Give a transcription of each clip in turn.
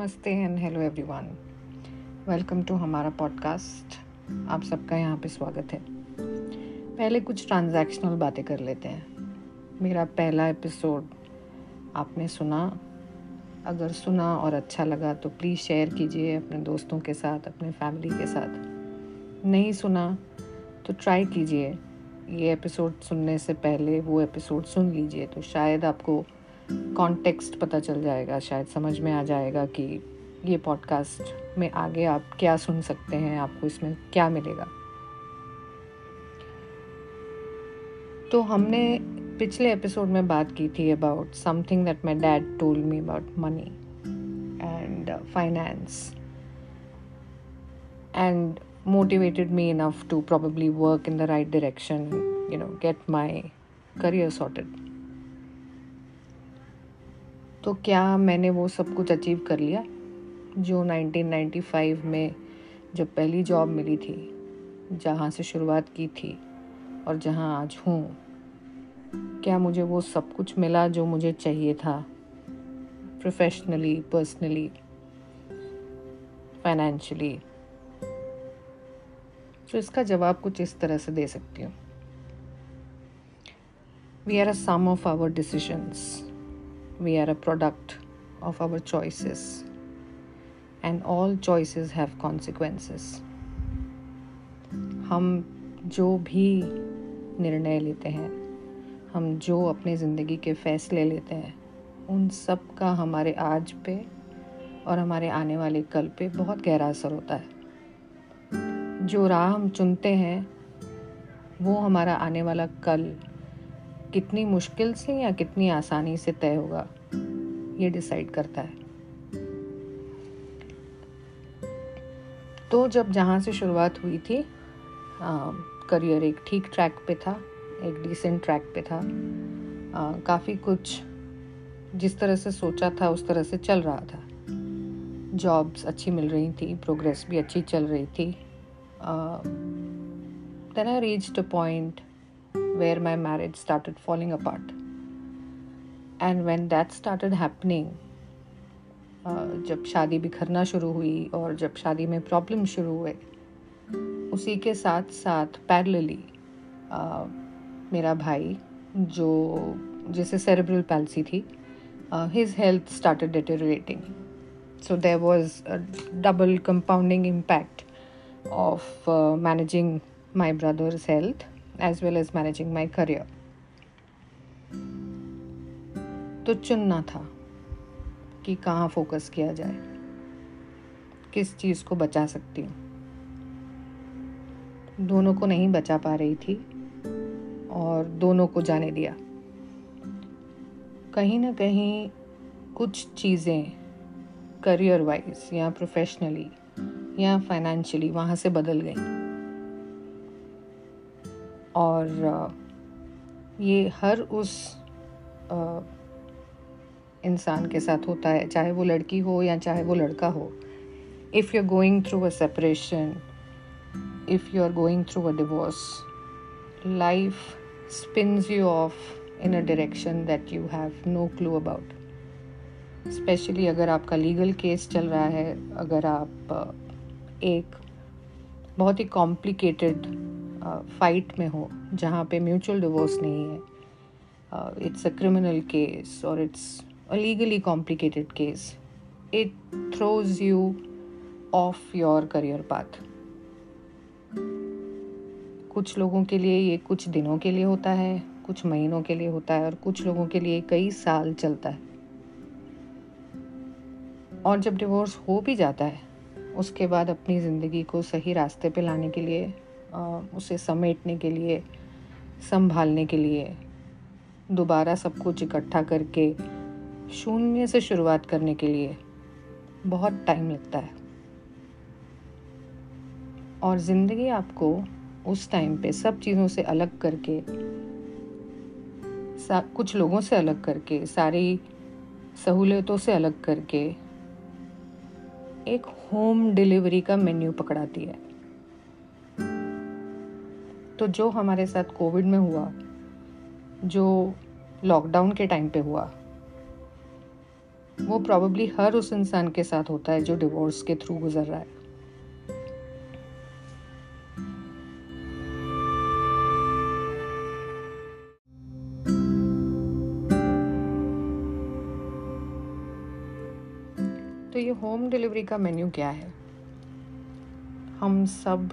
नमस्ते and hello everyone. Welcome to हमारा podcast. आप सबका यहाँ पे स्वागत है। पहले कुछ ट्रांजैक्शनल बातें कर लेते हैं। मेरा पहला एपिसोड आपने सुना। अगर सुना और अच्छा लगा तो प्लीज़ शेयर कीजिए अपने दोस्तों के साथ, अपने फैमिली के साथ। नहीं सुना तो ट्राई कीजिए। ये एपिसोड सुनने से पहले वो एपिसोड सुन लीजिए तो शायद आपको कॉन्टेक्स्ट पता चल जाएगा, शायद समझ में आ जाएगा कि ये पॉडकास्ट में आगे आप क्या सुन सकते हैं, आपको इसमें क्या मिलेगा। तो हमने पिछले एपिसोड में बात की थी about something that my dad told me about money and finance and motivated me enough to probably work in the right direction, you know, get my career sorted. तो क्या मैंने वो सब कुछ अचीव कर लिया? जो 1995 में जब पहली जॉब मिली थी, जहाँ से शुरुआत की थी और जहाँ आज हूँ, क्या मुझे वो सब कुछ मिला जो मुझे चाहिए था? प्रोफेशनली पर्सनली फाइनेंशियली तो इसका जवाब कुछ इस तरह से दे सकती हूँ। We are a sum of our decisions we are a product of our choices, and all choices have consequences. हम जो भी निर्णय लेते हैं हम जो अपनी ज़िंदगी के फैसले लेते हैं उन सब का हमारे आज पे और हमारे आने वाले कल पे बहुत गहरा असर होता है जो राह हम चुनते हैं वो हमारा आने वाला कल कितनी मुश्किल से या कितनी आसानी से तय होगा? ये डिसाइड करता है। तो जब जहाँ से शुरुआत हुई थी आ, करियर एक ठीक ट्रैक पे था एक डिसेंट ट्रैक पे था काफ़ी कुछ जिस तरह से सोचा था उस तरह से चल रहा था। जॉब्स अच्छी मिल रही थी प्रोग्रेस भी अच्छी चल रही थी। Then I reached point where my marriage started falling apart. And when that started happening, uh, जब शादी बिखरना शुरू हुई और जब शादी में प्रॉब्लम शुरू हुए उसी के साथ साथ पैरेलली uh, मेरा भाई जो जिसे सेरेब्रल पैल्सी थी his health started deteriorating so there was a double compounding impact of uh, managing my brother's health as well as managing my career. तो चुनना था कि कहाँ फोकस किया जाए, किस चीज़ को बचा सकती हूँ। दोनों को नहीं बचा पा रही थी और दोनों को जाने दिया। कहीं ना कहीं कुछ चीज़ें करियर वाइज या प्रोफेशनली या फाइनेंशियली वहाँ से बदल गई। और ये हर उस इंसान के साथ होता है, चाहे वो लड़की हो या चाहे वो लड़का हो। If you are going through a separation if you are going through a divorce life spins you off in a direction that you have no clue about specially अगर आपका लीगल केस चल रहा है, अगर आप एक बहुत ही कॉम्प्लिकेटेड फाइट में हो, जहाँ पे म्यूचुअल डिवोर्स नहीं है। इट्स अ क्रिमिनल केस और it's a legally complicated case it throws you off your career path कुछ लोगों के लिए ये कुछ दिनों के लिए होता है, कुछ महीनों के लिए होता है और कुछ लोगों के लिए कई साल चलता है। और जब डिवोर्स हो भी जाता है, उसके बाद अपनी ज़िंदगी को सही रास्ते पे लाने के लिए उसे समेटने के लिए, संभालने के लिए, दोबारा सब कुछ इकट्ठा करके, शून्य से शुरुआत करने के लिए बहुत टाइम लगता है। और ज़िंदगी आपको उस टाइम पे सब चीज़ों से अलग करके कुछ लोगों से अलग करके, सारी सहूलियतों से अलग करके, एक होम डिलीवरी का मेन्यू पकड़ाती है। तो जो हमारे साथ कोविड में हुआ, जो लॉकडाउन के टाइम पे हुआ, वो प्रॉब्ली हर उस इंसान के साथ होता है जो डिवोर्स के थ्रू गुजर रहा है। तो ये होम डिलीवरी का मेन्यू क्या है? हम सब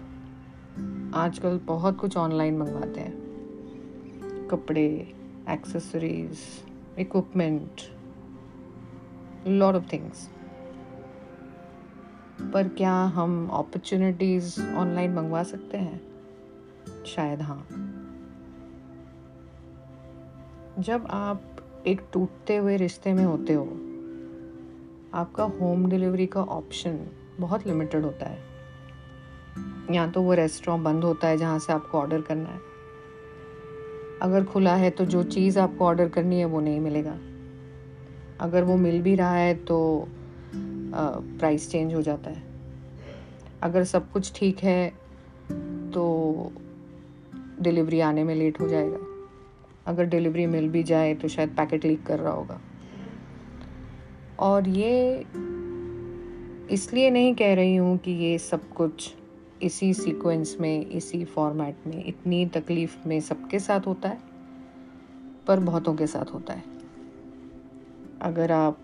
आजकल बहुत कुछ ऑनलाइन मंगवाते हैं। कपड़े accessories equipment lot of things पर क्या हम अपॉर्चुनिटीज़ ऑनलाइन मंगवा सकते हैं? शायद हाँ। जब आप एक टूटते हुए रिश्ते में होते हो, आपका होम डिलीवरी का ऑप्शन बहुत लिमिटेड होता है। या तो वो रेस्टोरेंट बंद होता है जहाँ से आपको ऑर्डर करना है। अगर खुला है तो जो चीज़ आपको ऑर्डर करनी है वो नहीं मिलेगा। अगर वो मिल भी रहा है तो प्राइस चेंज हो जाता है। अगर सब कुछ ठीक है तो डिलीवरी आने में लेट हो जाएगा। अगर डिलीवरी मिल भी जाए तो शायद पैकेट लीक कर रहा होगा। और ये इसलिए नहीं कह रही हूँ कि ये सब कुछ इसी सीक्वेंस में, इसी फॉर्मेट में, इतनी तकलीफ़ में सबके साथ होता है, पर बहुतों के साथ होता है। अगर आप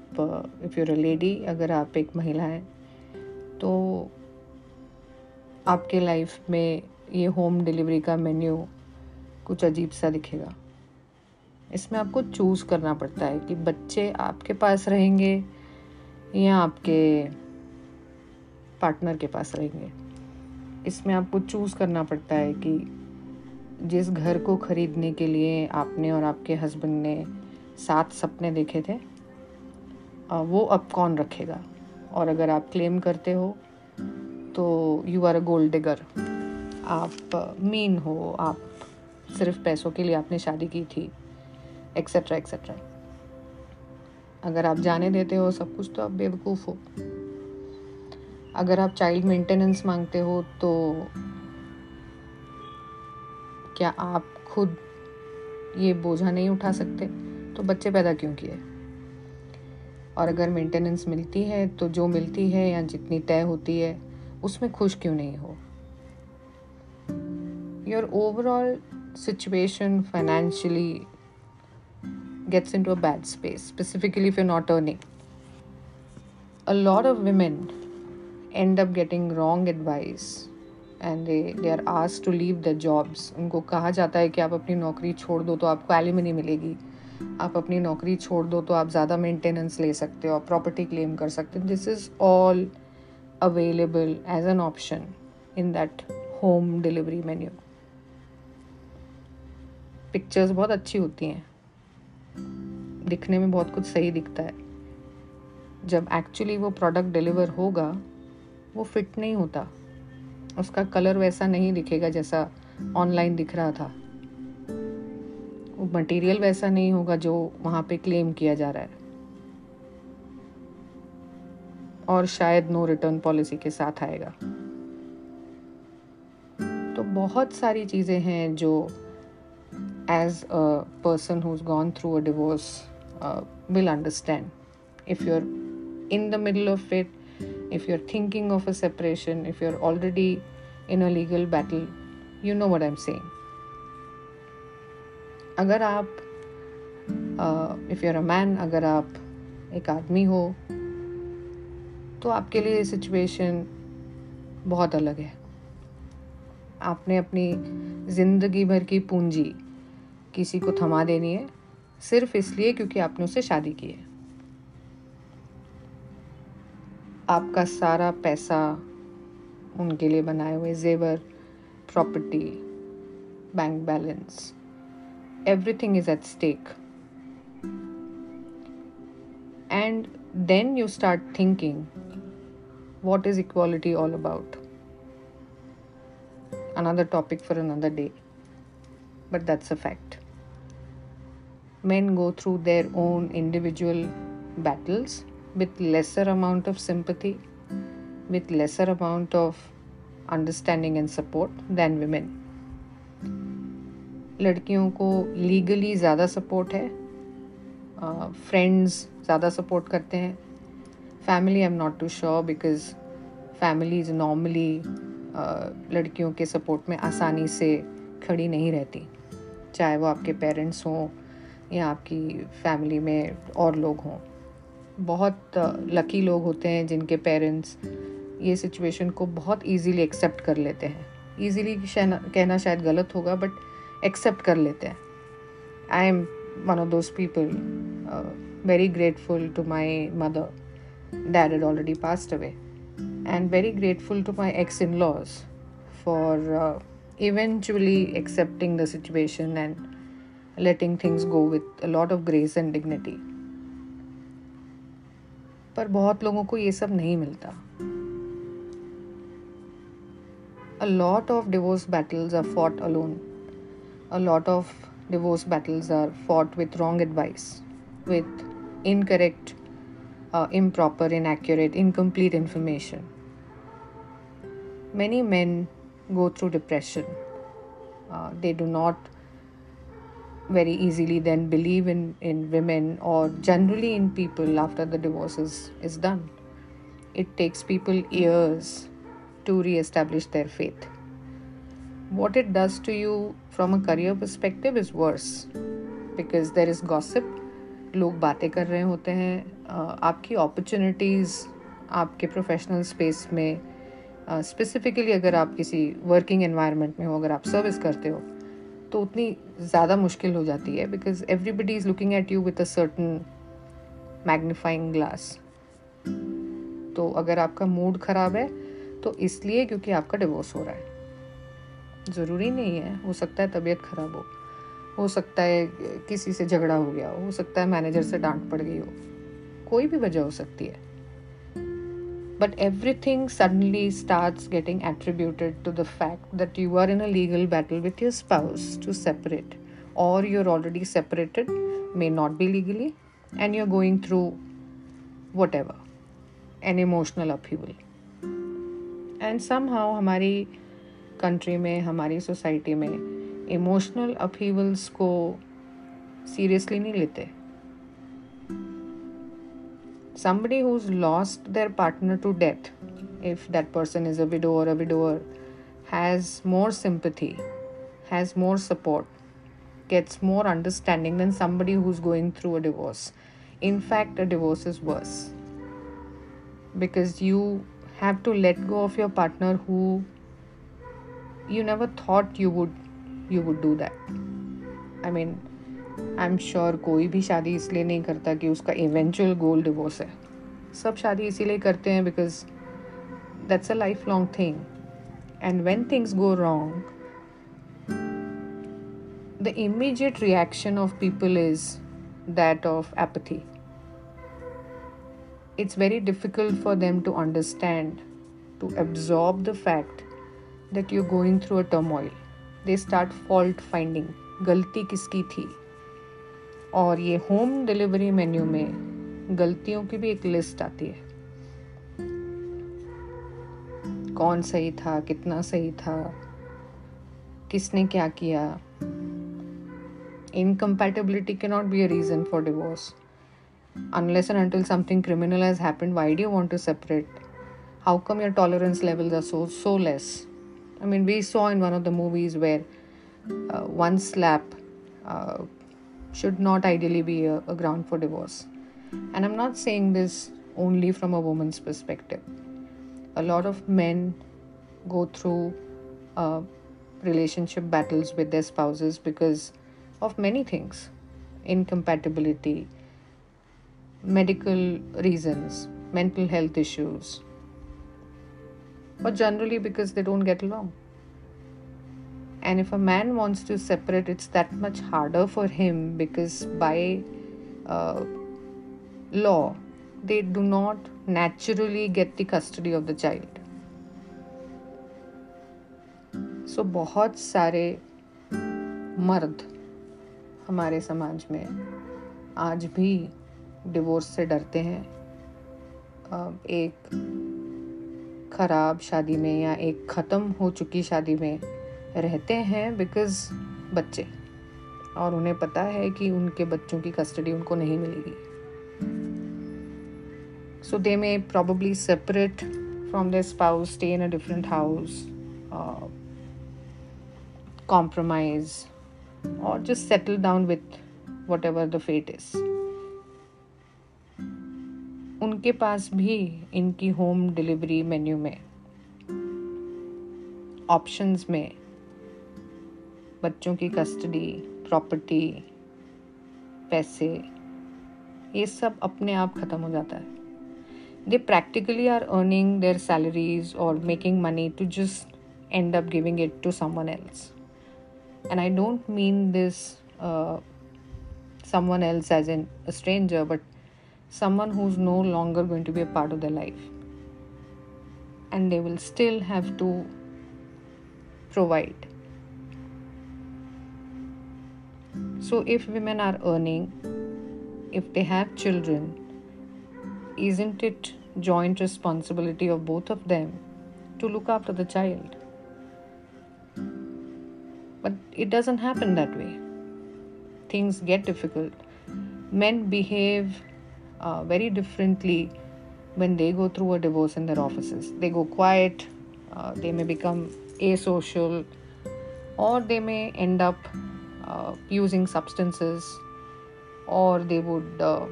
इफ़ यूर अ लेडी अगर आप एक महिला हैं तो आपके लाइफ में ये होम डिलीवरी का मेन्यू कुछ अजीब सा दिखेगा। इसमें आपको चूज़ करना पड़ता है कि बच्चे आपके पास रहेंगे या आपके पार्टनर के पास रहेंगे। इसमें आपको चूज़ करना पड़ता है कि जिस घर को ख़रीदने के लिए आपने और आपके हस्बैंड ने सात सपने देखे थे वो अब कौन रखेगा? और अगर आप क्लेम करते हो तो you are a gold digger आप मीन हो, आप सिर्फ़ पैसों के लिए आपने शादी की थी एक्सेट्रा एक्सेट्रा अगर आप जाने देते हो सब कुछ तो आप बेवकूफ़ हो। अगर आप चाइल्ड मेंटेनेंस मांगते हो तो क्या आप खुद ये बोझा नहीं उठा सकते? तो बच्चे पैदा क्यों किए? और अगर मेंटेनेंस मिलती है तो जो मिलती है या जितनी तय होती है उसमें खुश क्यों नहीं हो? Your overall situation financially gets into a bad space, specifically if you're not earning. A lot of women end up getting wrong advice and they they are asked to leave their jobs. उनको कहा जाता है कि आप अपनी नौकरी छोड़ दो तो आपको एलिमनी मिलेगी। आप अपनी नौकरी छोड़ दो तो आप ज़्यादा मेंटेनेंस ले सकते हो प्रॉपर्टी क्लेम कर सकते हो। This is all available as an option in that home delivery menu pictures बहुत अच्छी होती हैं। दिखने में बहुत कुछ सही दिखता है। जब एक्चुअली वो प्रोडक्ट डिलीवर होगा वो फिट नहीं होता। उसका कलर वैसा नहीं दिखेगा जैसा ऑनलाइन दिख रहा था। वो मटेरियल वैसा नहीं होगा जो वहाँ पे क्लेम किया जा रहा है। और शायद नो रिटर्न पॉलिसी के साथ आएगा। तो बहुत सारी चीज़ें हैं जो as a person who's gone through a divorce will understand if you are in the middle of it if you're thinking of a separation, if you're already in a legal battle, you know what i'm saying. अगर आप if you're a man अगर आप एक आदमी हो तो आपके लिए ये सिचुएशन बहुत अलग है। आपने अपनी ज़िंदगी भर की पूंजी किसी को थमा देनी है, सिर्फ़ इसलिए क्योंकि आपने उससे शादी की है। आपका सारा पैसा उनके लिए बनाए हुए जेवर property bank balance everything is at stake and then you start thinking what is equality all about another topic for another day but that's a fact men go through their own individual battles With lesser amount of sympathy, with lesser amount of understanding and support then women लड़कियों को legally ज़्यादा support है friends ज़्यादा support करते हैं। Family I am not too sure because families normally लड़कियों के support में आसानी से खड़ी नहीं रहती। चाहे वो आपके पेरेंट्स हों या आपकी फैमिली में और लोग हों। बहुत लकी लोग होते हैं जिनके पेरेंट्स ये सिचुएशन को बहुत इजीली एक्सेप्ट कर लेते हैं। इजीली कहना शायद गलत होगा बट एक्सेप्ट कर लेते हैं। I am one of those people very grateful to my mother dad had already passed away and very grateful to my ex in laws for eventually accepting the situation and things go with a lot of grace and dignity. पर बहुत लोगों को ये सब नहीं मिलता। A lot of divorce battles are fought alone a lot of divorce battles are fought with wrong advice with incorrect improper improper inaccurate incomplete information many man go through depression they do not very easily then believe in, in women or generally in people after the divorce is, is done. It takes people years to re establish their faith. What it does to you from a career perspective is worse because there is gossip. लोग बातें कर रहे होते हैं आपकी opportunities आपके professional space में specifically uh, अगर आप किसी वर्किंग एनवायरनमेंट में हो अगर आप सर्विस करते हो तो उतनी ज़्यादा मुश्किल हो जाती है because everybody is looking at you with a certain magnifying glass तो अगर आपका मूड ख़राब है तो इसलिए क्योंकि आपका डिवोर्स हो रहा है। ज़रूरी नहीं है, हो सकता है तबीयत ख़राब हो हो सकता है किसी से झगड़ा हो गया हो सकता है मैनेजर से डांट पड़ गई हो, कोई भी वजह हो सकती है। But everything suddenly starts getting attributed to the fact that you are in a legal battle with your spouse to separate, or you're already separated, may not be legally, and you're going through whatever an emotional upheaval. And somehow, हमारी country में हमारी society में emotional अपहीवल्स को seriously नहीं लेते somebody who's lost their partner to death, if that person is a widow or a widower, has more sympathy, has more support, gets more understanding than somebody who's going through a divorce. In fact, a divorce is worse because you have to let go of your partner who you never thought you would you would do that. I mean, I am sure कोई भी शादी इसलिए नहीं करता कि उसका eventual गोल divorce है सब शादी इसीलिए करते हैं because that's a life long thing and when things go wrong the immediate reaction of people is that of apathy it's very difficult for them to understand, to absorb the fact that you're going through a turmoil. They start fault finding. गलती किसकी थी और ये home delivery menu में गलतियों की भी एक लिस्ट आती है। कौन सही था, कितना सही था, किसने क्या किया। इनकम्पैटिबिलिटी के not be a reason for divorce unless and until something criminal has happen why do want to separate how come your tolerance level are so so less I mean we saw in one of the movies where one slap should not ideally be a, a ground for divorce. And I'm not saying this only from a woman's perspective. A lot of men go through uh, relationship battles with their spouses because of many things incompatibility, medical reasons, mental health issues, or generally because they don't get along. And if a man wants to separate, it's that much harder for him because by uh, law, they do not naturally get the custody of the child. so, बहुत सारे मर्द हमारे समाज में आज भी divorce से डरते हैं एक खराब शादी में या एक ख़त्म हो चुकी शादी में रहते हैं बिकॉज़ बच्चे और उन्हें पता है कि उनके बच्चों की कस्टडी उनको नहीं मिलेगी so they may probably separate from the spouse stay in a different house compromise, or just settle down with whatever the fate is. उनके पास भी इनकी होम डिलीवरी मेन्यू में ऑप्शंस में बच्चों की कस्टडी, प्रॉपर्टी, पैसे, ये सब अपने आप ख़त्म हो जाता है। They practically are earning their salaries और making money to just end up giving it to someone else and I don't mean this someone else as an stranger but someone who is no longer going to be a part of the life and they will still have to provide So, if women are earning, if they have children, isn't it joint responsibility of both of them to look after the child? But it doesn't happen that way. Things get difficult. Men behave uh, very differently when they go through a divorce in their offices. They go quiet, uh, they may become asocial, or they may end up uh, using substances or they would uh,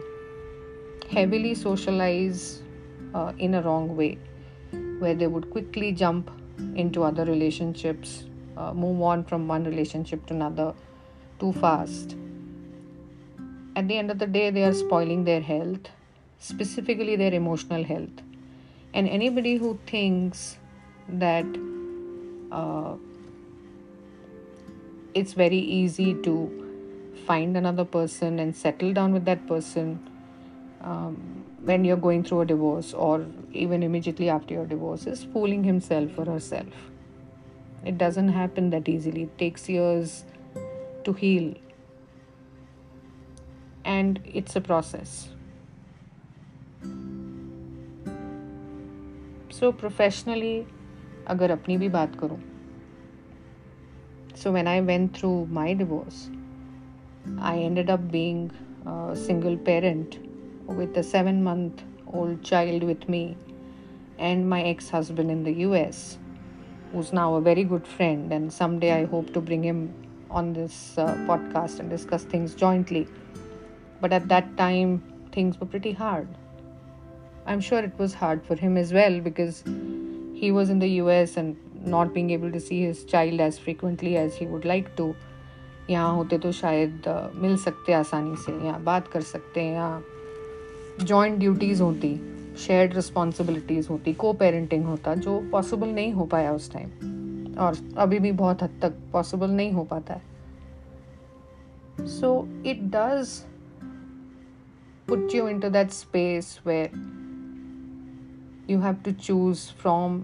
heavily socialize uh, in a wrong way where they would quickly jump into other relationships uh, move on from one relationship to another too fast. At the end of the day they are spoiling their health specifically their emotional health. And anybody who thinks that uh, it's very easy to find another person and settle down with that person um, when you're going through a divorce or even immediately after your divorce is fooling himself or herself. It doesn't happen that easily. It takes years to heal. And it's a process. So professionally, अगर अपनी भी बात करूं so, when I went through my divorce, I ended up being a single parent with a seven month old child with me and my ex husband in the US, who's now a very good friend. And someday I hope to bring him on this uh, podcast and discuss things jointly. But at that time, things were pretty hard. I'm sure it was hard for him as well because he was in the US and not being able to see his child as frequently as he would like to यहाँ होते तो शायद मिल सकते आसानी से या बात कर सकते हैं या जॉइंट ड्यूटीज़ होती शेयर्ड रिस्पॉन्सिबिलिटीज़ होती को पेरेंटिंग होता, जो पॉसिबल नहीं हो पाया उस टाइम और अभी भी बहुत हद तक पॉसिबल नहीं हो पाता है। So it does put you into that space where you have to choose from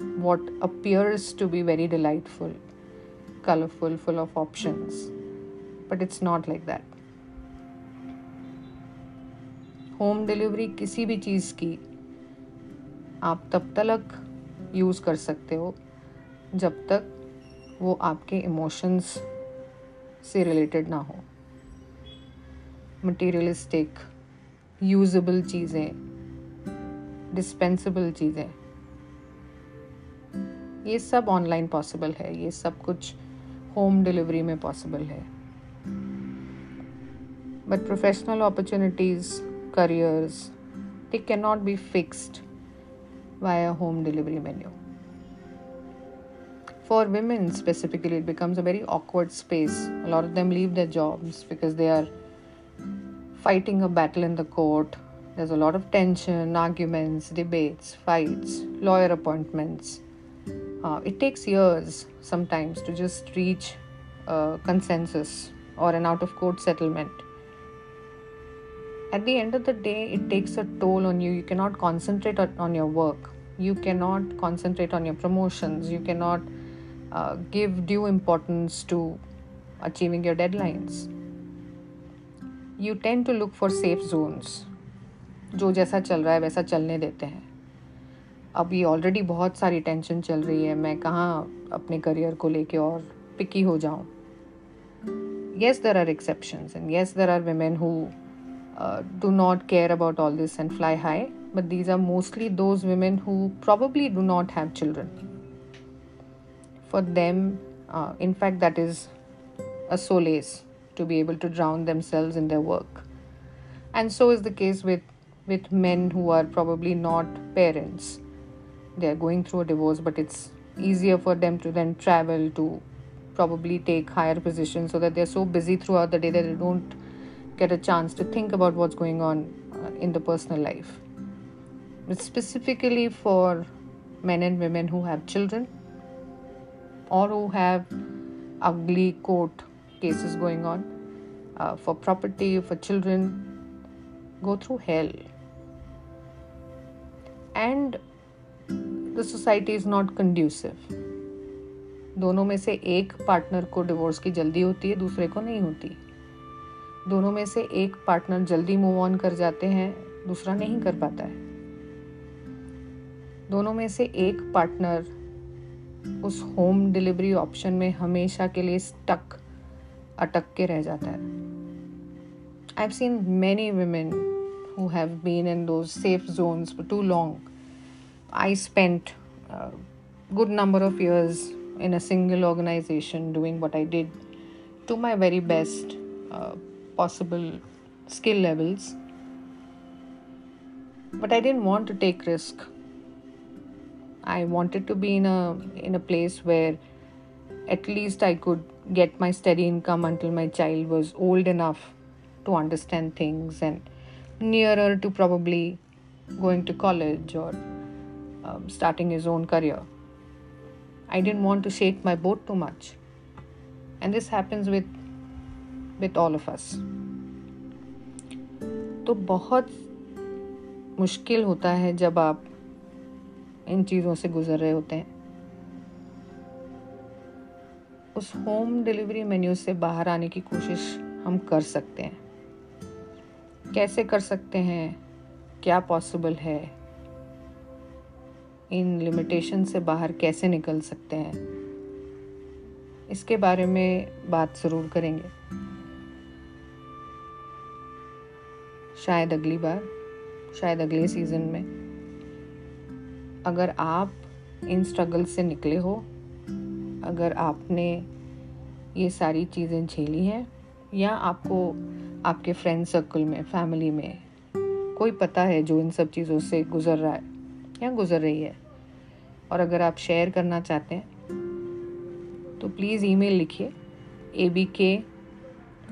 what appears to be very delightful, colorful, full of options. But it's not like that. Home delivery किसी भी चीज़ की आप तब तक use कर सकते हो जब तक वो आपके इमोशंस से रिलेटेड ना हो मटेरियलिस्टिक यूजेबल चीज़ें डिस्पेंसिबल चीज़ें ये सब ऑनलाइन पॉसिबल है ये सब कुछ होम डिलीवरी में पॉसिबल है। But professional opportunities careers they can not be fixed via home delivery menu for women specifically it becomes a very awkward space lore them leave the jobs because they are fighting a battle in the court There's a lot of tension, arguments, debates, fights, lawyer appointments. Uh, it takes years sometimes to just reach a consensus or an out of court settlement. At the end of the day, it takes a toll on you. You cannot concentrate on your work, you cannot concentrate on your promotions, you cannot uh, give due importance to achieving your deadlines. You tend to look for safe zones. जो जैसा चल रहा है वैसा चलने देते हैं अभी ऑलरेडी बहुत सारी टेंशन चल रही है। मैं कहाँ अपने करियर को लेके और पिकी हो जाऊँ? Yes there are exception and yes there are women who do not care about all this and fly high but these are mostly those women who probably do not have children for them in fact that is a solace to be able to drown themselves in the work and so is the case with with men who are probably not parents They are going through a divorce, but it's easier for them to then travel to probably take higher positions so that they're so busy throughout the day that they don't get a chance to think about what's going on uh, in the personal life. Specifically for men and women who have children or who have ugly court cases going on uh, for property, for children, go through hell. And the society is not conducive. दोनों में से एक partner को divorce की जल्दी होती है, दूसरे को नहीं होती। दोनों में से एक पार्टनर जल्दी मूव ऑन कर जाते हैं, दूसरा नहीं कर पाता है। दोनों में से एक पार्टनर उस होम डिलीवरी ऑप्शन में हमेशा के लिए स्टक अटक के रह जाता है। I have seen many women who have been in those safe zones too I spent a good number of years in a single organization doing what I did to my very best uh, possible skill levels. But I didn't want to take risk. I wanted to be in a in a place where at least I could get my steady income until my child was old enough to understand things and nearer to probably going to college or um, starting his own career. I didn't want to shake my boat too much. And this happens with with all of us. तो बहुत मुश्किल होता है जब आप इन चीज़ों से गुजर रहे होते हैं उस होम डिलीवरी मेन्यू से बाहर आने की कोशिश हम कर सकते हैं कैसे कर सकते हैं क्या पॉसिबल है इन लिमिटेशन से बाहर कैसे निकल सकते हैं? इसके बारे में बात ज़रूर करेंगे। शायद अगली बार, शायद अगले सीज़न में। अगर आप इन स्ट्रगल से निकले हो, अगर आपने ये सारी चीज़ें झेली हैं, या आपको आपके फ्रेंड सर्कल में फैमिली में, कोई पता है जो इन सब चीज़ों से गुज़र रहा है या गुजर रही है। और अगर आप शेयर करना चाहते हैं तो प्लीज़ ईमेल लिखिए। ए बी के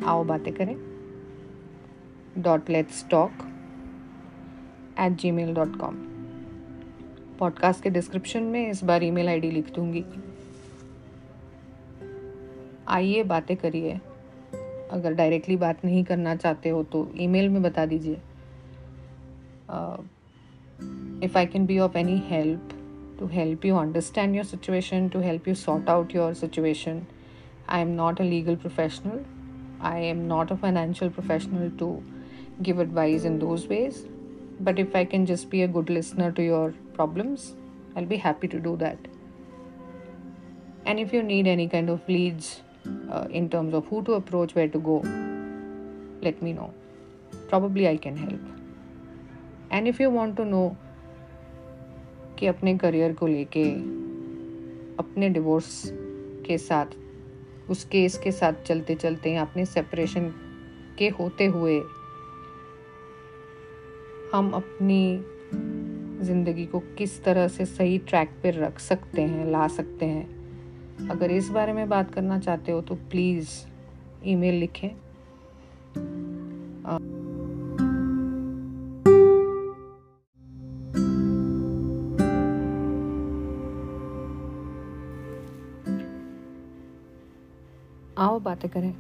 आओ बातें करें। Dot let's talk at Gmail dot com podcast के डिस्क्रिप्शन में इस बार ईमेल आईडी लिख दूँगी। आइए बातें करिए। अगर डायरेक्टली बात नहीं करना चाहते हो तो ईमेल में बता दीजिए। If I can be of any help to help you understand your situation, to help you sort out your situation, I am not a legal professional. I am not a financial professional to give advice in those ways. But if I can just be a good listener to your problems, I'll be happy to do that. And if you need any kind of leads uh, in terms of who to approach, where to go, let me know. Probably I can help. And if you want to know कि अपने career को लेके, अपने divorce के साथ, उस case के साथ चलते चलते या अपने सेपरेशन के होते हुए, हम अपनी ज़िंदगी को किस तरह से सही ट्रैक पर रख सकते हैं, ला सकते हैं। अगर इस बारे में बात करना चाहते हो तो प्लीज़ ईमेल लिखें। बातें करें।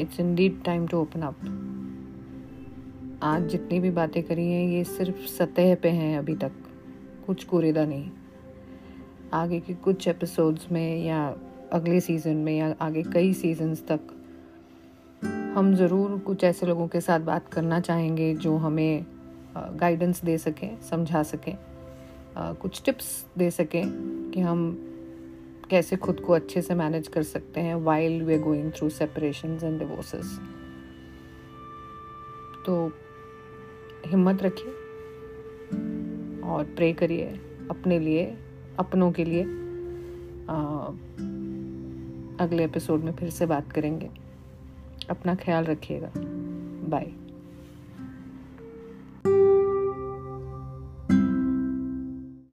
It's indeed time to open up आज जितनी भी बातें करी हैं, ये सिर्फ़ सतह पे हैं अभी तक। कुछ कुरेदा नहीं। आगे के कुछ एपिसोड्स में या अगले सीज़न में या आगे कई सीजन्स तक, हम ज़रूर कुछ ऐसे लोगों के साथ बात करना चाहेंगे जो हमें गाइडेंस दे सकें, समझा सकें कुछ टिप्स दे सकें कि हम कैसे खुद को अच्छे से मैनेज कर सकते हैं while we going through separation and divorces तो हिम्मत रखिए और प्रे करिए अपने लिए अपनों के लिए। आ, अगले एपिसोड में फिर से बात करेंगे। अपना ख्याल रखिएगा। बाय